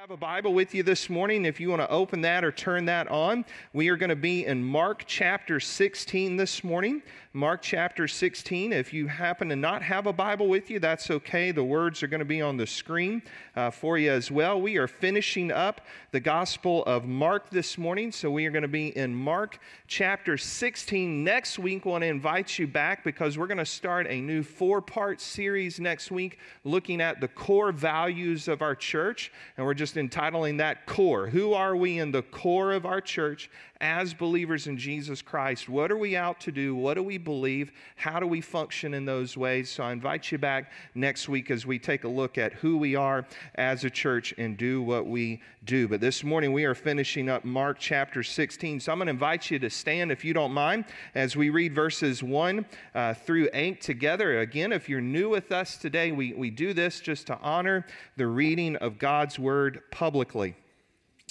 have a Bible with you this morning, if you want to open that or turn that on, we are going to be in Mark chapter 16 this morning. Mark chapter 16. If you happen to not have a Bible with you, that's okay. The words are going to be on the screen uh, for you as well. We are finishing up the Gospel of Mark this morning, so we are going to be in Mark chapter 16. Next week, want to invite you back because we're going to start a new four part series next week looking at the core values of our church. And we're just entitling that core. Who are we in the core of our church as believers in Jesus Christ? What are we out to do? What do we believe? How do we function in those ways? So I invite you back next week as we take a look at who we are as a church and do what we do. But this morning we are finishing up Mark chapter 16. So I'm going to invite you to stand, if you don't mind, as we read verses 1 uh, through 8 together. Again, if you're new with us today, we, we do this just to honor the reading of God's word publicly.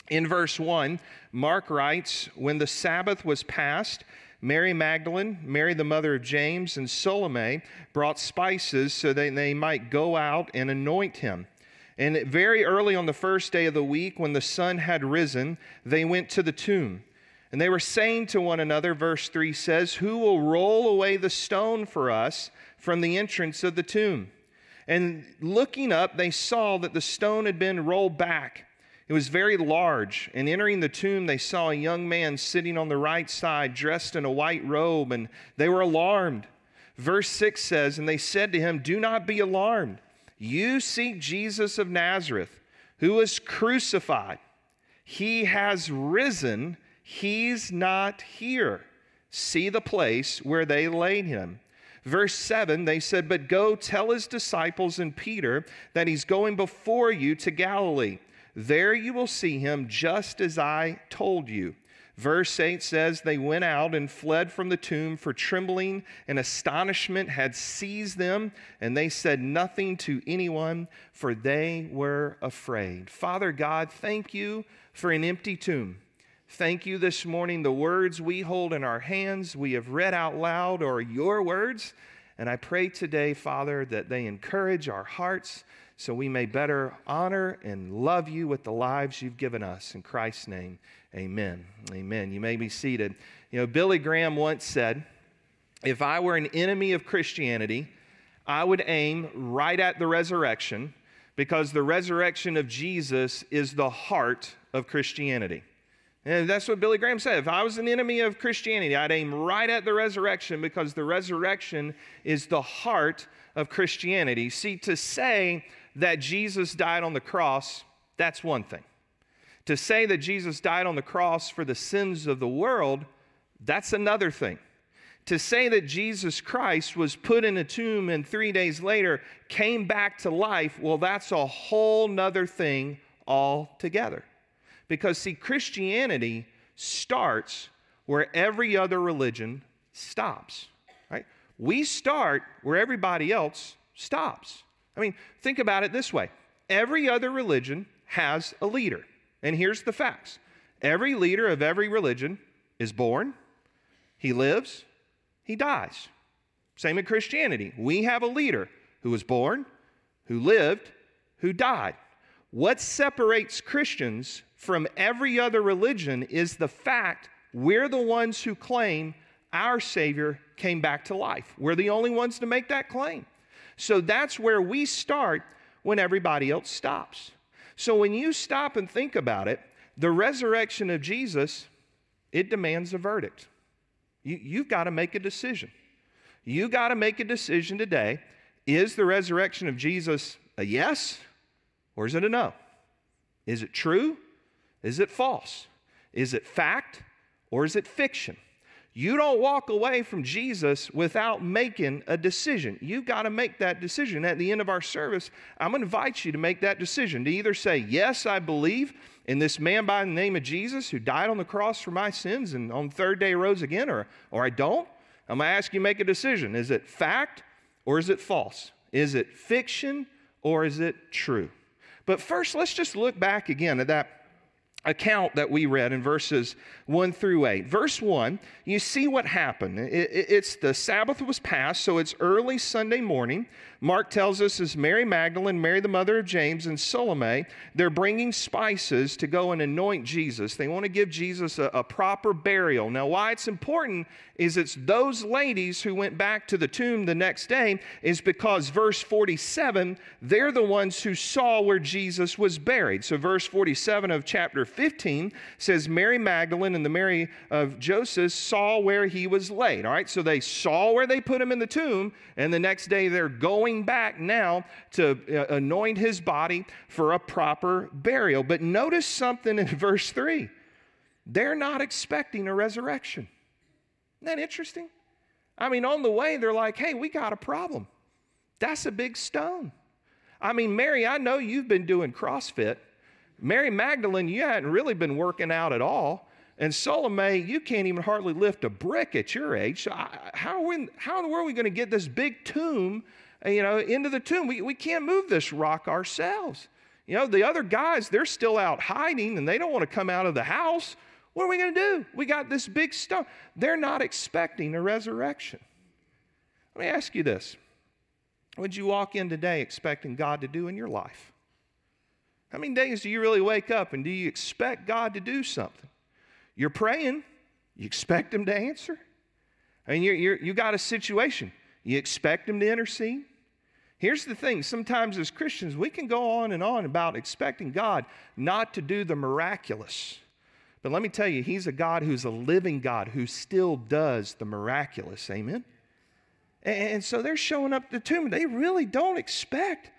In verse 1, Mark writes When the Sabbath was past, Mary Magdalene, Mary the mother of James, and Salome brought spices so that they might go out and anoint him. And very early on the first day of the week, when the sun had risen, they went to the tomb. And they were saying to one another, verse 3 says, Who will roll away the stone for us from the entrance of the tomb? And looking up, they saw that the stone had been rolled back. It was very large, and entering the tomb, they saw a young man sitting on the right side, dressed in a white robe, and they were alarmed. Verse 6 says, And they said to him, Do not be alarmed. You seek Jesus of Nazareth, who was crucified. He has risen, he's not here. See the place where they laid him. Verse 7, they said, But go tell his disciples and Peter that he's going before you to Galilee. There you will see him just as I told you. Verse 8 says, They went out and fled from the tomb, for trembling and astonishment had seized them, and they said nothing to anyone, for they were afraid. Father God, thank you for an empty tomb. Thank you this morning. The words we hold in our hands, we have read out loud, are your words. And I pray today, Father, that they encourage our hearts so we may better honor and love you with the lives you've given us. In Christ's name, amen. Amen. You may be seated. You know, Billy Graham once said, If I were an enemy of Christianity, I would aim right at the resurrection because the resurrection of Jesus is the heart of Christianity. And that's what Billy Graham said. If I was an enemy of Christianity, I'd aim right at the resurrection because the resurrection is the heart of Christianity. See, to say that Jesus died on the cross, that's one thing. To say that Jesus died on the cross for the sins of the world, that's another thing. To say that Jesus Christ was put in a tomb and three days later came back to life, well, that's a whole nother thing altogether. Because, see, Christianity starts where every other religion stops, right? We start where everybody else stops. I mean, think about it this way every other religion has a leader. And here's the facts every leader of every religion is born, he lives, he dies. Same in Christianity. We have a leader who was born, who lived, who died. What separates Christians from every other religion is the fact we're the ones who claim our Savior came back to life. We're the only ones to make that claim. So that's where we start when everybody else stops. So when you stop and think about it, the resurrection of Jesus, it demands a verdict. You, you've got to make a decision. You got to make a decision today. Is the resurrection of Jesus a yes or is it a no? Is it true? Is it false? Is it fact or is it fiction? You don't walk away from Jesus without making a decision. You've got to make that decision. At the end of our service, I'm going to invite you to make that decision to either say, Yes, I believe in this man by the name of Jesus who died on the cross for my sins and on the third day rose again, or, or I don't. I'm going to ask you to make a decision. Is it fact or is it false? Is it fiction or is it true? But first, let's just look back again at that account that we read in verses 1 through 8. Verse 1, you see what happened. it's the Sabbath was passed, so it's early Sunday morning. Mark tells us as Mary Magdalene, Mary the mother of James, and Salome, they're bringing spices to go and anoint Jesus. They want to give Jesus a, a proper burial. Now, why it's important is it's those ladies who went back to the tomb the next day, is because verse 47, they're the ones who saw where Jesus was buried. So, verse 47 of chapter 15 says, Mary Magdalene and the Mary of Joseph saw where he was laid. All right, so they saw where they put him in the tomb, and the next day they're going back now to uh, anoint his body for a proper burial. But notice something in verse 3 they're not expecting a resurrection. Isn't that interesting? I mean, on the way, they're like, hey, we got a problem. That's a big stone. I mean, Mary, I know you've been doing CrossFit. Mary Magdalene, you hadn't really been working out at all. And Salome, you can't even hardly lift a brick at your age. So how, are we, how in the world are we going to get this big tomb uh, you know, into the tomb. We, we can't move this rock ourselves. You know, the other guys, they're still out hiding and they don't want to come out of the house. What are we going to do? We got this big stone. They're not expecting a resurrection. Let me ask you this Would you walk in today expecting God to do in your life? How many days do you really wake up and do you expect God to do something? You're praying, you expect Him to answer? I mean, you're, you're, you got a situation, you expect Him to intercede? Here's the thing sometimes as Christians, we can go on and on about expecting God not to do the miraculous. But let me tell you, He's a God who's a living God who still does the miraculous. Amen? And so they're showing up the tomb. They really don't expect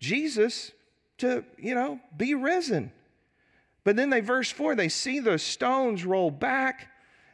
Jesus to, you know, be risen. But then they, verse 4, they see the stones roll back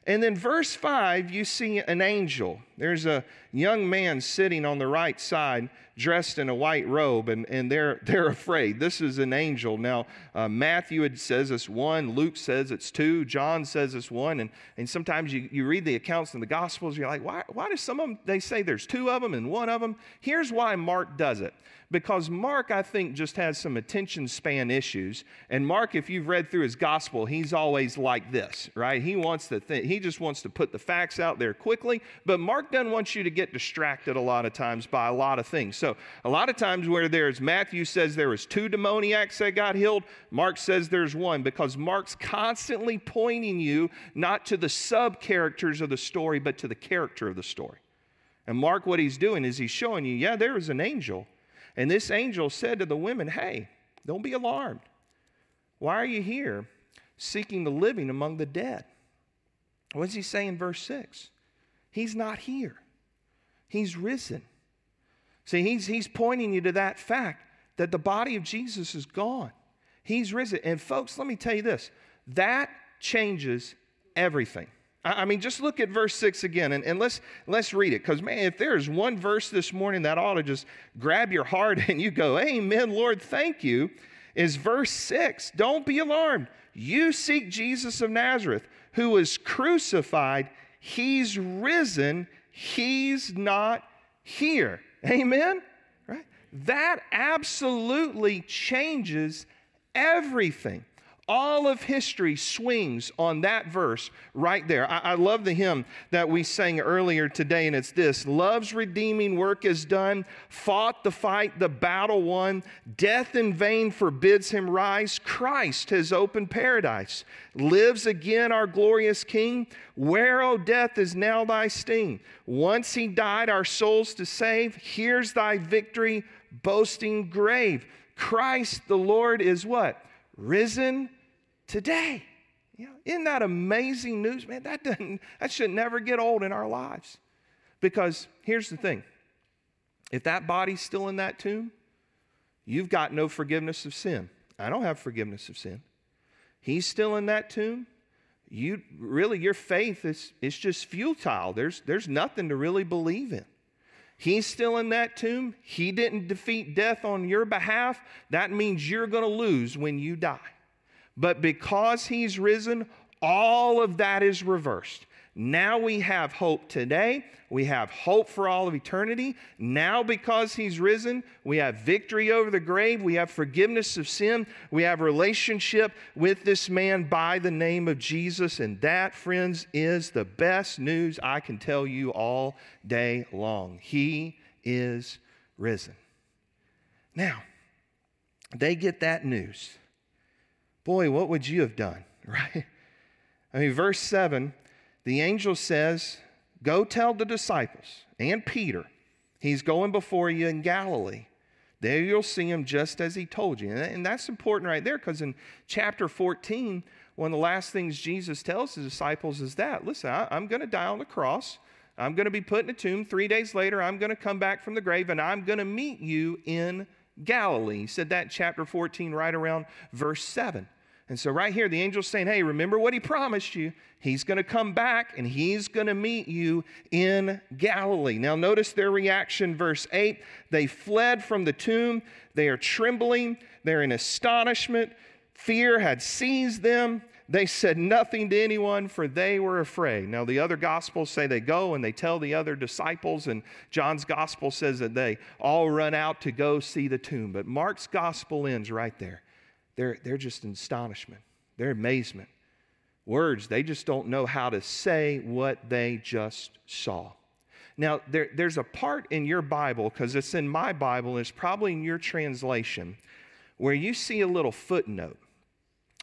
and then, verse 5, you see an angel. There's a young man sitting on the right side, dressed in a white robe, and, and they're, they're afraid. This is an angel. Now, uh, Matthew says it's one, Luke says it's two, John says it's one. And, and sometimes you, you read the accounts in the Gospels, you're like, why, why do some of them, they say there's two of them and one of them? Here's why Mark does it because Mark, I think, just has some attention span issues. And Mark, if you've read through his gospel, he's always like this, right? He wants to think, he just wants to put the facts out there quickly. But Mark doesn't want you to get distracted a lot of times by a lot of things. So a lot of times where there's Matthew says there was two demoniacs that got healed, Mark says there's one because Mark's constantly pointing you not to the sub characters of the story, but to the character of the story. And Mark, what he's doing is he's showing you, yeah, there was an angel and this angel said to the women, Hey, don't be alarmed. Why are you here seeking the living among the dead? What does he say in verse 6? He's not here, he's risen. See, he's, he's pointing you to that fact that the body of Jesus is gone. He's risen. And folks, let me tell you this that changes everything. I mean, just look at verse 6 again and, and let's, let's read it. Because, man, if there's one verse this morning that ought to just grab your heart and you go, Amen, Lord, thank you, is verse 6. Don't be alarmed. You seek Jesus of Nazareth, who was crucified. He's risen. He's not here. Amen? Right? That absolutely changes everything. All of history swings on that verse right there. I, I, love the hymn that we sang earlier today, and it's this Love's redeeming work is done, fought the fight, the battle won. Death in vain forbids him rise. Christ has opened paradise. Lives again our glorious King. Where, O death, is now thy sting? Once he died our souls to save. Here's thy victory, boasting grave. Christ the Lord is what? Risen today. You know, isn't that amazing news, man? That doesn't that should never get old in our lives. Because here's the thing. If that body's still in that tomb, you've got no forgiveness of sin. I don't have forgiveness of sin. He's still in that tomb. You really your faith is it's just futile. There's there's nothing to really believe in. He's still in that tomb. He didn't defeat death on your behalf. That means you're going to lose when you die. But because he's risen, all of that is reversed. Now we have hope today. We have hope for all of eternity. Now, because he's risen, we have victory over the grave. We have forgiveness of sin. We have relationship with this man by the name of Jesus. And that, friends, is the best news I can tell you all day long. He is risen. Now, they get that news. Boy, what would you have done, right? I mean, verse 7 the angel says, Go tell the disciples and Peter, he's going before you in Galilee. There you'll see him just as he told you. And that's important right there because in chapter 14, one of the last things Jesus tells his disciples is that listen, I, am going to die on the cross. I'm going to be put in a tomb. Three days later, I'm going to come back from the grave and I'm going to meet you in Galilee. He said that chapter 14, right around verse 7. And so, right here, the angel's saying, Hey, remember what he promised you. He's going to come back and he's going to meet you in Galilee. Now, notice their reaction, verse 8. They fled from the tomb. They are trembling. They're in astonishment. Fear had seized them. They said nothing to anyone, for they were afraid. Now, the other gospels say they go and they tell the other disciples, and John's gospel says that they all run out to go see the tomb. But Mark's gospel ends right there. They're, they're just in astonishment, they're amazement. Words, they just don't know how to say what they just saw. Now, there, there's a part in your Bible, because it's in my Bible, and it's probably in your translation, where you see a little footnote.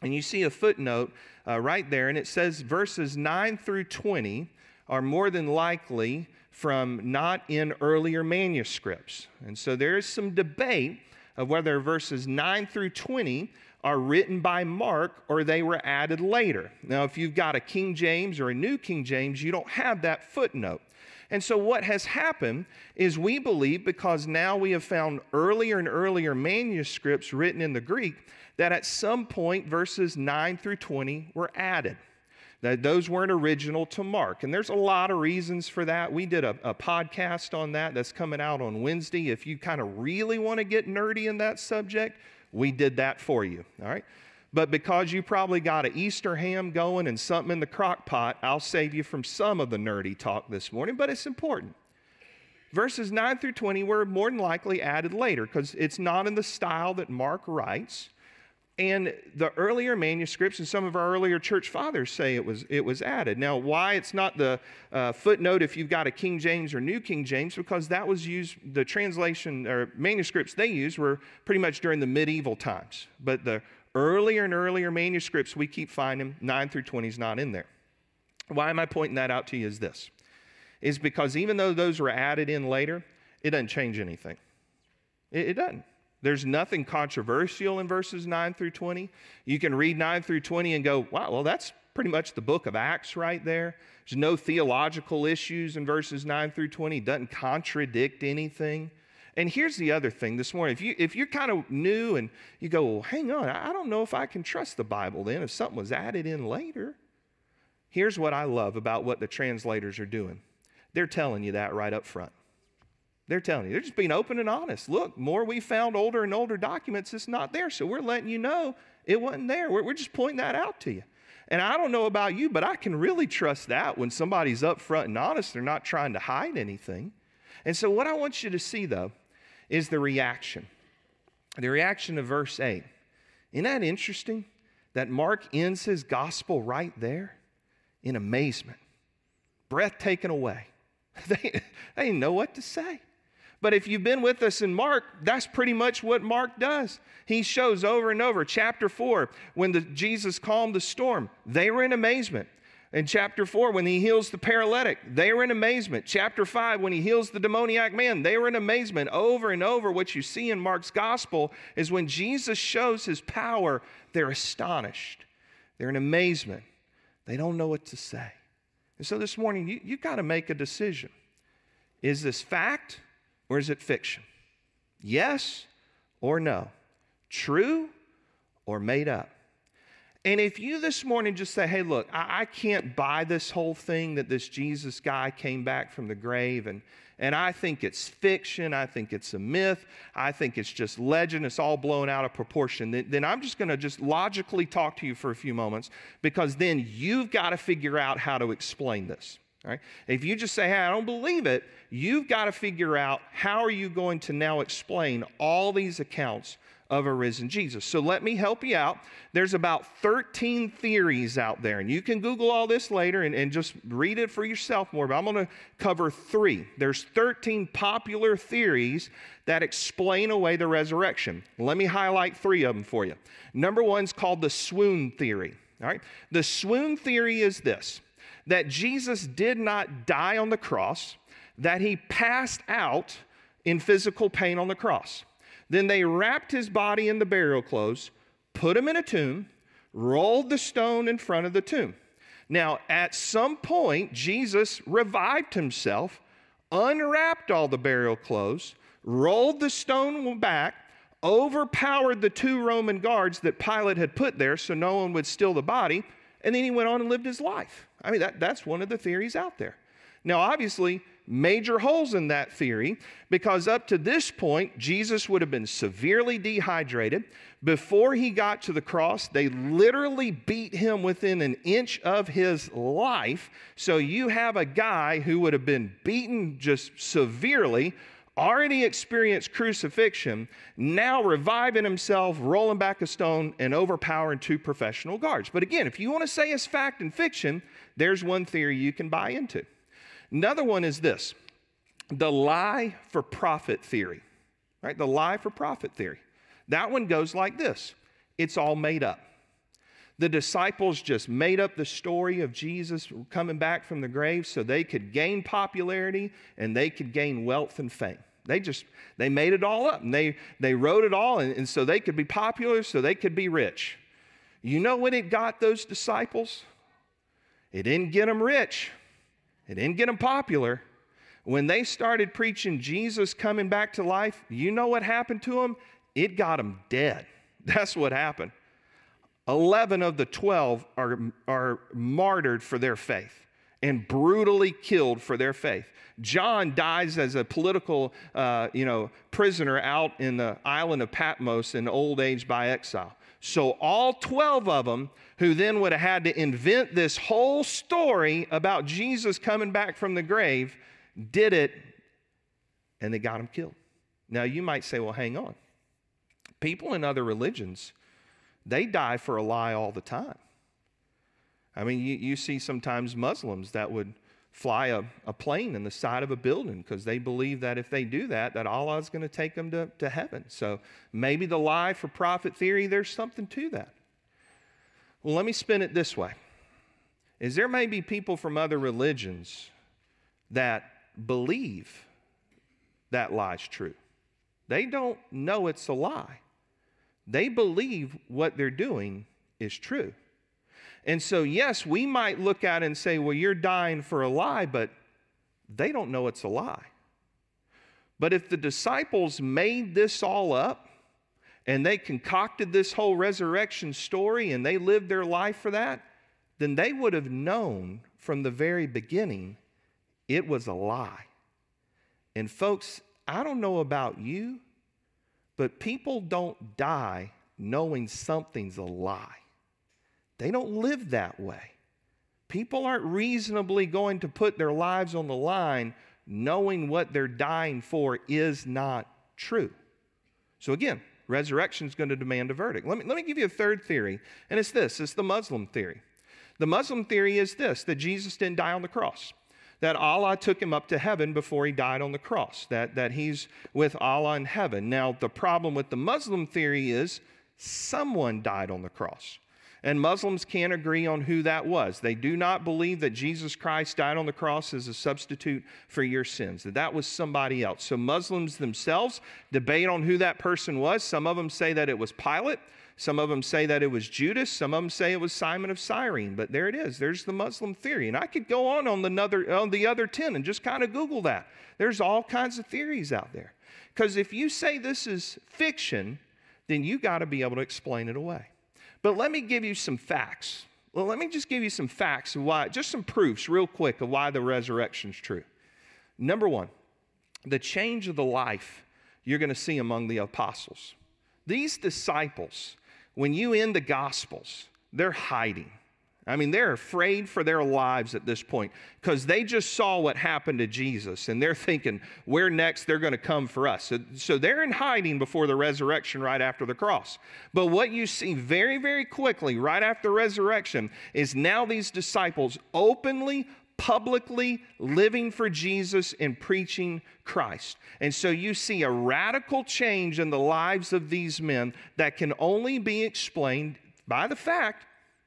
And you see a footnote uh, right there, and it says verses 9 through 20 are more than likely from not in earlier manuscripts. And so there is some debate of whether verses 9 through 20 are written by Mark or they were added later. Now, if you've got a King James or a New King James, you don't have that footnote. And so, what has happened is we believe, because now we have found earlier and earlier manuscripts written in the Greek, that at some point verses 9 through 20 were added. That those weren't original to Mark. And there's a lot of reasons for that. We did a, a podcast on that that's coming out on Wednesday. If you kind of really want to get nerdy in that subject, we did that for you, all right? But because you probably got an Easter ham going and something in the crock pot, I'll save you from some of the nerdy talk this morning, but it's important. Verses 9 through 20 were more than likely added later because it's not in the style that Mark writes. And the earlier manuscripts and some of our earlier church fathers say it was, it was added. Now, why it's not the uh, footnote if you've got a King James or New King James, because that was used, the translation or manuscripts they used were pretty much during the medieval times. But the earlier and earlier manuscripts we keep finding, 9 through 20 is not in there. Why am I pointing that out to you is this, is because even though those were added in later, it doesn't change anything. It, it doesn't. There's nothing controversial in verses 9 through 20. You can read 9 through 20 and go, wow, well, that's pretty much the book of Acts right there. There's no theological issues in verses 9 through 20. It doesn't contradict anything. And here's the other thing this morning. If, you, if you're kind of new and you go, well, hang on, I don't know if I can trust the Bible then if something was added in later. Here's what I love about what the translators are doing they're telling you that right up front. They're telling you, they're just being open and honest. Look, more we found older and older documents, it's not there. So we're letting you know it wasn't there. We're, we're just pointing that out to you. And I don't know about you, but I can really trust that when somebody's upfront and honest, they're not trying to hide anything. And so, what I want you to see, though, is the reaction. The reaction of verse 8. Isn't that interesting that Mark ends his gospel right there in amazement, breath taken away? They, they didn't know what to say. But if you've been with us in Mark, that's pretty much what Mark does. He shows over and over. Chapter 4, when the, Jesus calmed the storm, they were in amazement. In chapter 4, when he heals the paralytic, they were in amazement. Chapter 5, when he heals the demoniac man, they were in amazement. Over and over, what you see in Mark's gospel is when Jesus shows his power, they're astonished. They're in amazement. They don't know what to say. And so this morning, you, you've got to make a decision. Is this fact or is it fiction? Yes or no? True or made up? And if you this morning just say, hey, look, I, I can't buy this whole thing that this Jesus guy came back from the grave and and I think it's fiction. I think it's a myth. I think it's just legend. It's all blown out of proportion. Then, then I'm just going to just logically talk to you for a few moments because then you've got to figure out how to explain this. Right? If you just say, hey, I don't believe it, you've got to figure out how are you going to now explain all these accounts of a risen Jesus. So let me help you out. There's about 13 theories out there, and you can Google all this later and, and just read it for yourself more, but I'm going to cover three. There's 13 popular theories that explain away the resurrection. Let me highlight three of them for you. Number one is called the swoon theory. All right? The swoon theory is this that Jesus did not die on the cross, that he passed out in physical pain on the cross. Then they wrapped his body in the burial clothes, put him in a tomb, rolled the stone in front of the tomb. Now, at some point, Jesus revived himself, unwrapped all the burial clothes, rolled the stone back, overpowered the two Roman guards that Pilate had put there so no one would steal the body, and then he went on and lived his life. I mean, that, that's one of the theories out there. Now, obviously, major holes in that theory because up to this point, Jesus would have been severely dehydrated. Before he got to the cross, they literally beat him within an inch of his life. So you have a guy who would have been beaten just severely. Already experienced crucifixion, now reviving himself, rolling back a stone, and overpowering two professional guards. But again, if you want to say it's fact and fiction, there's one theory you can buy into. Another one is this the lie for profit theory, right? The lie for profit theory. That one goes like this it's all made up. The disciples just made up the story of Jesus coming back from the grave so they could gain popularity and they could gain wealth and fame. They just they made it all up and they they wrote it all and, and so they could be popular, so they could be rich. You know when it got those disciples? It didn't get them rich. It didn't get them popular. When they started preaching Jesus coming back to life, you know what happened to them? It got them dead. That's what happened. 11 of the 12 are, are martyred for their faith and brutally killed for their faith. John dies as a political, uh, you know, prisoner out in the island of Patmos in old age by exile. So all 12 of them who then would have had to invent this whole story about Jesus coming back from the grave, did it, and they got him killed. Now, you might say, well, hang on. People in other religions, they die for a lie all the time. I mean, you, you see sometimes Muslims that would fly a, a plane in the side of a building because they believe that if they do that, that Allah is going to take them to, to heaven. So maybe the lie for profit theory, there's something to that. Well, let me spin it this way. Is there may be people from other religions that believe that lie's true. They don't know it's a lie. They believe what they're doing is true. And so, yes, we might look at it and say, well, you're dying for a lie, but they don't know it's a lie. But if the disciples made this all up, and they concocted this whole resurrection story and they lived their life for that, then they would have known from the very beginning it was a lie. And folks, I don't know about you, but people don't die knowing something's a lie. They don't live that way. People aren't reasonably going to put their lives on the line knowing what they're dying for is not true. So, again, Resurrection is going to demand a verdict. Let me, let me give you a third theory, and it's this it's the Muslim theory. The Muslim theory is this that Jesus didn't die on the cross, that Allah took him up to heaven before he died on the cross, that, that he's with Allah in heaven. Now, the problem with the Muslim theory is someone died on the cross. And Muslims can't agree on who that was. They do not believe that Jesus Christ died on the cross as a substitute for your sins, that that was somebody else. So Muslims themselves debate on who that person was. Some of them say that it was Pilate. Some of them say that it was Judas. Some of them say it was Simon of Cyrene. But there it is. There's the Muslim theory. And I could go on on the other, on the other 10 and just kind of Google that. There's all kinds of theories out there. Because if you say this is fiction, then you got to be able to explain it away. But let me give you some facts. Well, let me just give you some facts of why, just some proofs, real quick, of why the resurrection is true. Number one, the change of the life you're going to see among the apostles. These disciples, when you end the Gospels, they're hiding. I mean, they're afraid for their lives at this point because they just saw what happened to Jesus and they're thinking, where next they're going to come for us. So, so, they're in hiding before the resurrection right after the cross. But what you see very, very quickly right after resurrection is now these disciples openly, publicly living for Jesus and preaching Christ. And so you see a radical change in the lives of these men that can only be explained by the fact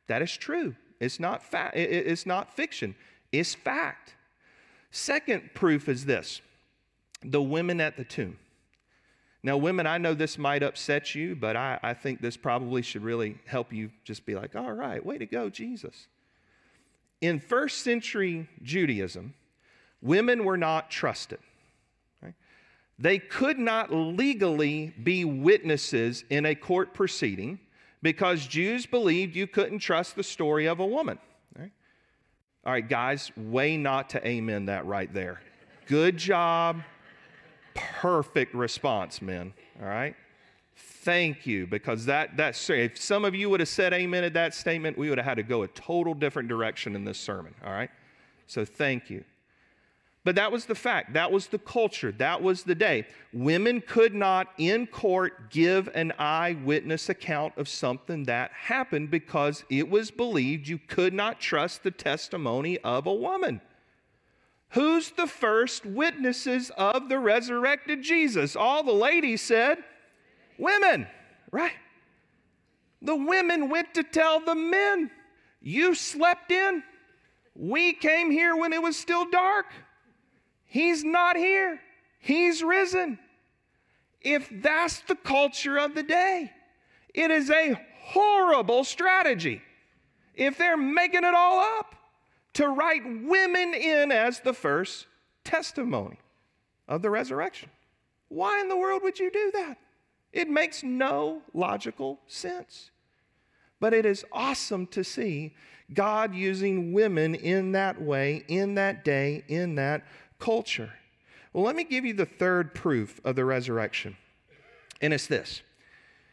that is true. It's not, fa- it's not fiction, it's fact. Second proof is this the women at the tomb. Now, women, I know this might upset you, but I, I think this probably should really help you just be like, all right, way to go, Jesus. In first century Judaism, women were not trusted. Right? They could not legally be witnesses in a court proceeding because Jews believed you couldn't trust the story of a woman. Right? All right, guys, way not to amen that right there. Good job. Perfect response, men. All right? Thank you, because that, that's, if some of you would have said amen at that statement, we would have had to go a total different direction in this sermon. All right? So thank you. But that was the fact. That was the culture. That was the day. Women could not, in court, give an eyewitness account of something that happened because it was believed you could not trust the testimony of a woman. Who's the first witnesses of the resurrected Jesus? All the ladies said, Women, right? The women went to tell the men, You slept in. We came here when it was still dark. He's not here, He's risen. If that's the culture of the day, it is a horrible strategy. If they're making it all up to write women in as the first testimony of the resurrection. Why in the world would you do that? It makes no logical sense. But it is awesome to see God using women in that way, in that day, in that culture. Well, let me give you the third proof of the resurrection, and it's this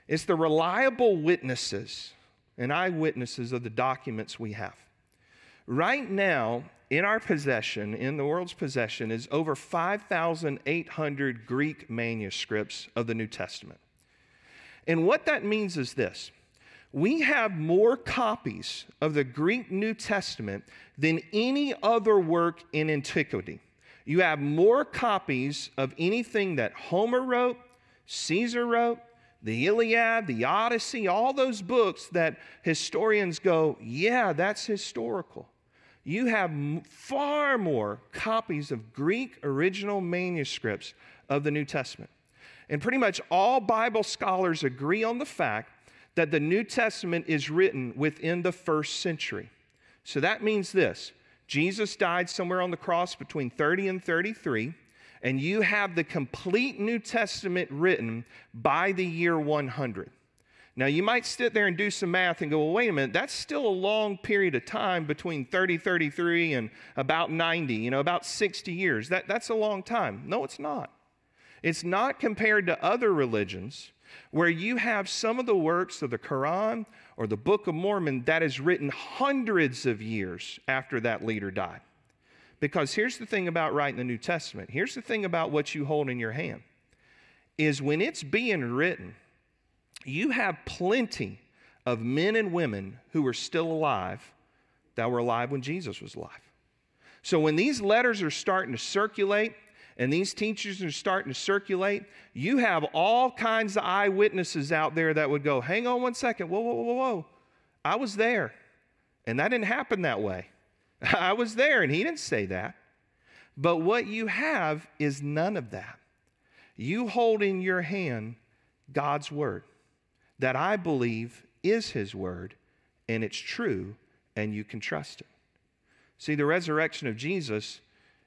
it's the reliable witnesses and eyewitnesses of the documents we have. Right now, in our possession, in the world's possession, is over 5,800 Greek manuscripts of the New Testament. And what that means is this we have more copies of the Greek New Testament than any other work in antiquity you have more copies of anything that Homer wrote, Caesar wrote, the Iliad, the Odyssey, all those books that historians go, yeah, that's historical. You have far more copies of Greek original manuscripts of the New Testament. And pretty much all Bible scholars agree on the fact that the New Testament is written within the first century. So that means this Jesus died somewhere on the cross between 30 and 33, and you have the complete New Testament written by the year 100. Now, you might sit there and do some math and go, well, wait a minute, that's still a long period of time between 30, 33, and about 90, you know, about 60 years. That, that's a long time. No, it's not. It's not compared to other religions where you have some of the works of the Quran or the Book of Mormon that is written hundreds of years after that leader died. Because here's the thing about writing the New Testament. Here's the thing about what you hold in your hand is when it's being written, you have plenty of men and women who are still alive that were alive when Jesus was alive. So when these letters are starting to circulate, and these teachers are starting to circulate, you have all kinds of eyewitnesses out there that would go, hang on one second, whoa, whoa, whoa, whoa. I was there. And that didn't happen that way. I was there, and he didn't say that. But what you have is none of that. You hold in your hand God's word that I believe is his word, and it's true, and you can trust it. See, the resurrection of Jesus,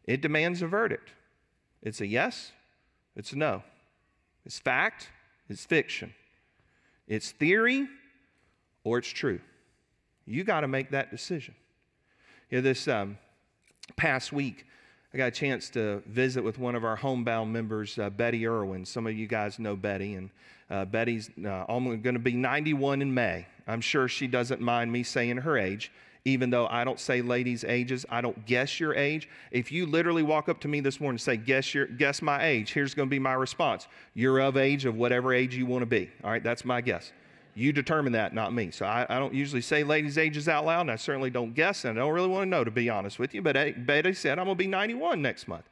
it demands a verdict. It's a yes, it's a no. It's fact, it's fiction. It's theory, or it's true. You got to make that decision. You know, this um, past week, I got a chance to visit with one of our homebound members, uh, Betty Irwin. Some of you guys know Betty, and uh, Betty's uh, going to be 91 in May. I'm sure she doesn't mind me saying her age, even though I don't say ladies' ages. I don't guess your age. If you literally walk up to me this morning and say, guess, your, guess my age, here's going to be my response. You're of age of whatever age you want to be. All right, that's my guess. You determine that, not me. So I, I, don't usually say ladies' ages out loud, and I certainly don't guess, and I don't really want to know, to be honest with you. But Betty said, I'm going to be 91 next month.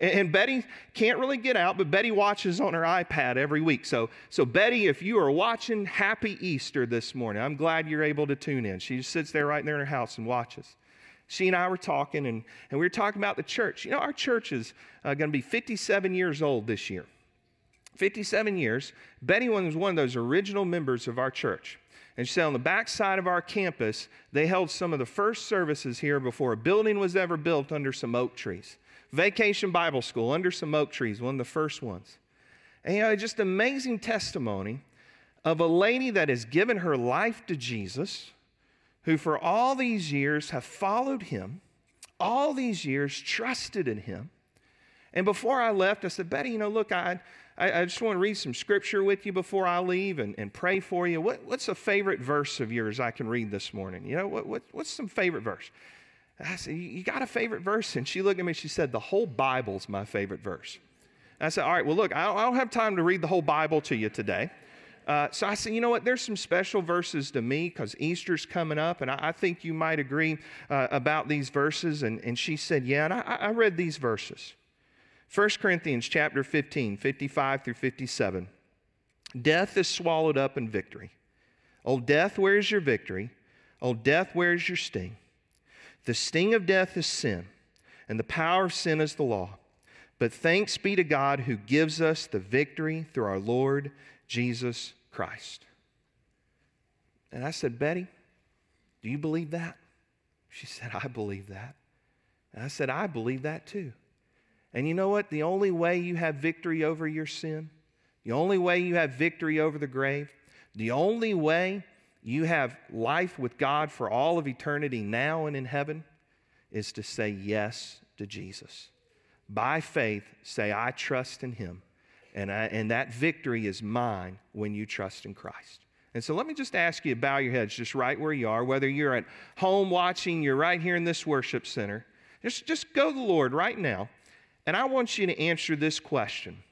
And, and Betty can't really get out, but Betty watches on her iPad every week. So, so, Betty, if you are watching, happy Easter this morning. I'm glad you're able to tune in. She just sits there right there in her house and watches she and I were talking, and, and we were talking about the church. You know, our church is uh, going to be 57 years old this year. 57 years, Betty was one of those original members of our church. And she said on the back side of our campus, they held some of the first services here before a building was ever built under some oak trees. Vacation Bible School under some oak trees, one of the first ones. And you know, just amazing testimony of a lady that has given her life to Jesus, who for all these years have followed him, all these years trusted in him. And before I left, I said, Betty, you know, look, I, I, I, just want to read some scripture with you before I leave and, and pray for you. What, what's a favorite verse of yours I can read this morning? You know, what, what, what's some favorite verse? I said, You got a favorite verse? And she looked at me and she said, The whole Bible's my favorite verse. And I said, All right, well, look, I don't, have time to read the whole Bible to you today. Uh, so I said, you know what? There's some special verses to me because Easter's coming up, and I, I think you might agree uh, about these verses. And, and she said, yeah, and I, I read these verses. 1 Corinthians chapter 15, 55 through 57. Death is swallowed up in victory. O death, where is your victory? O death, where is your sting? The sting of death is sin, and the power of sin is the law. But thanks be to God who gives us the victory through our Lord Jesus Christ. And I said, Betty, do you believe that? She said, I believe that. And I said, I believe that too. And you know what? The only way you have victory over your sin, the only way you have victory over the grave, the only way you have life with God for all of eternity now and in heaven is to say yes to Jesus. By faith, say, I trust in him. And, I, and that victory is mine when you trust in Christ. And so let me just ask you to bow your heads just right where you are, whether you're at home watching, you're right here in this worship center. Just, just go to the Lord right now and I want you to answer this question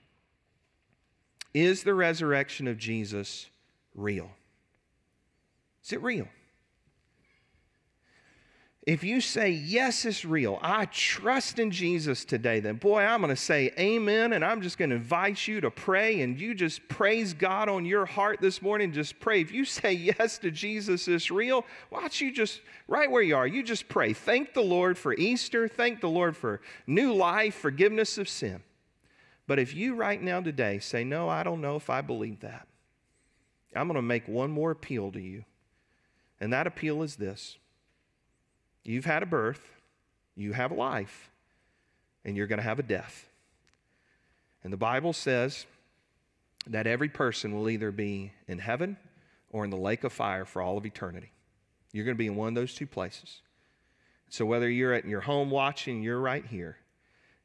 Is the resurrection of Jesus real? Is it real? If you say, Yes, it's real, I trust in Jesus today, then boy, I'm going to say amen. And I'm just going to invite you to pray. And you just praise God on your heart this morning. Just pray. If you say yes to Jesus is real, watch you just, right where you are, you just pray. Thank the Lord for Easter. Thank the Lord for new life, forgiveness of sin. But if you right now today say, No, I don't know if I believe that, I'm going to make one more appeal to you. And that appeal is this You've had a birth, you have a life, and you're going to have a death. And the Bible says that every person will either be in heaven or in the lake of fire for all of eternity. You're going to be in one of those two places. So whether you're at your home watching, you're right here.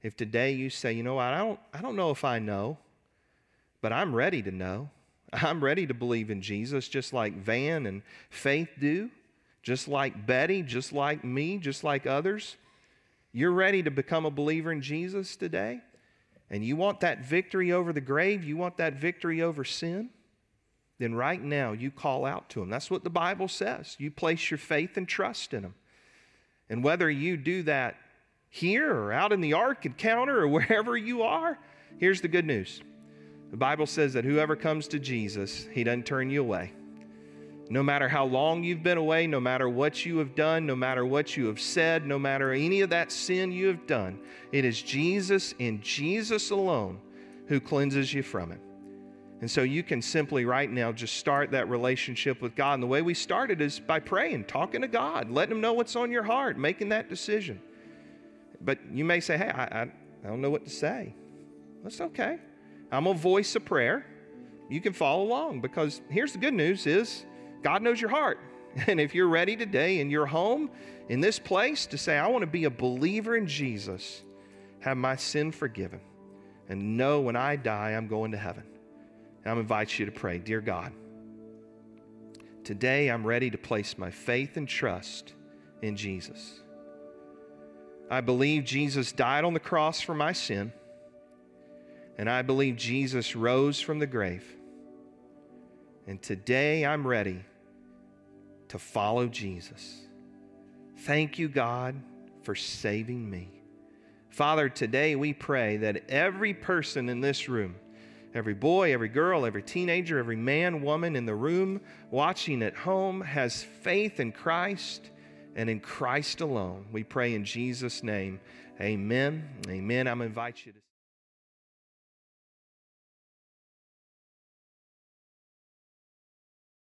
If today you say, you know what, I don't, I don't know if I know, but I'm ready to know. I'm ready to believe in Jesus just like Van and Faith do just like Betty, just like me, just like others. You're ready to become a believer in Jesus today, and you want that victory over the grave, you want that victory over sin, then right now you call out to Him. That's what the Bible says. You place your faith and trust in Him. And whether you do that here or out in the Ark encounter or wherever you are, here's the good news. The Bible says that whoever comes to Jesus, He doesn't turn you away. No matter how long you've been away, no matter what you have done, no matter what you have said, no matter any of that sin you have done, it is Jesus and Jesus alone who cleanses you from it. And so you can simply right now just start that relationship with God. And the way we started is by praying, talking to God, letting Him know what's on your heart, making that decision. But you may say, hey, I, I, I don't know what to say. That's okay. I'm a voice of prayer. You can follow along because here's the good news is God knows your heart. And if you're ready today in your home, in this place, to say, I want to be a believer in Jesus, have my sin forgiven, and know when I die, I'm going to heaven. And I invite you to pray, Dear God, today I'm ready to place my faith and trust in Jesus. I believe Jesus died on the cross for my sin, and I believe Jesus rose from the grave. And today I'm ready to follow Jesus. Thank you, God, for saving me. Father, today we pray that every person in this room, every boy, every girl, every teenager, every man, woman in the room, watching at home, has faith in Christ and in Christ alone. We pray in Jesus' name. Amen. Amen. I'm invite you to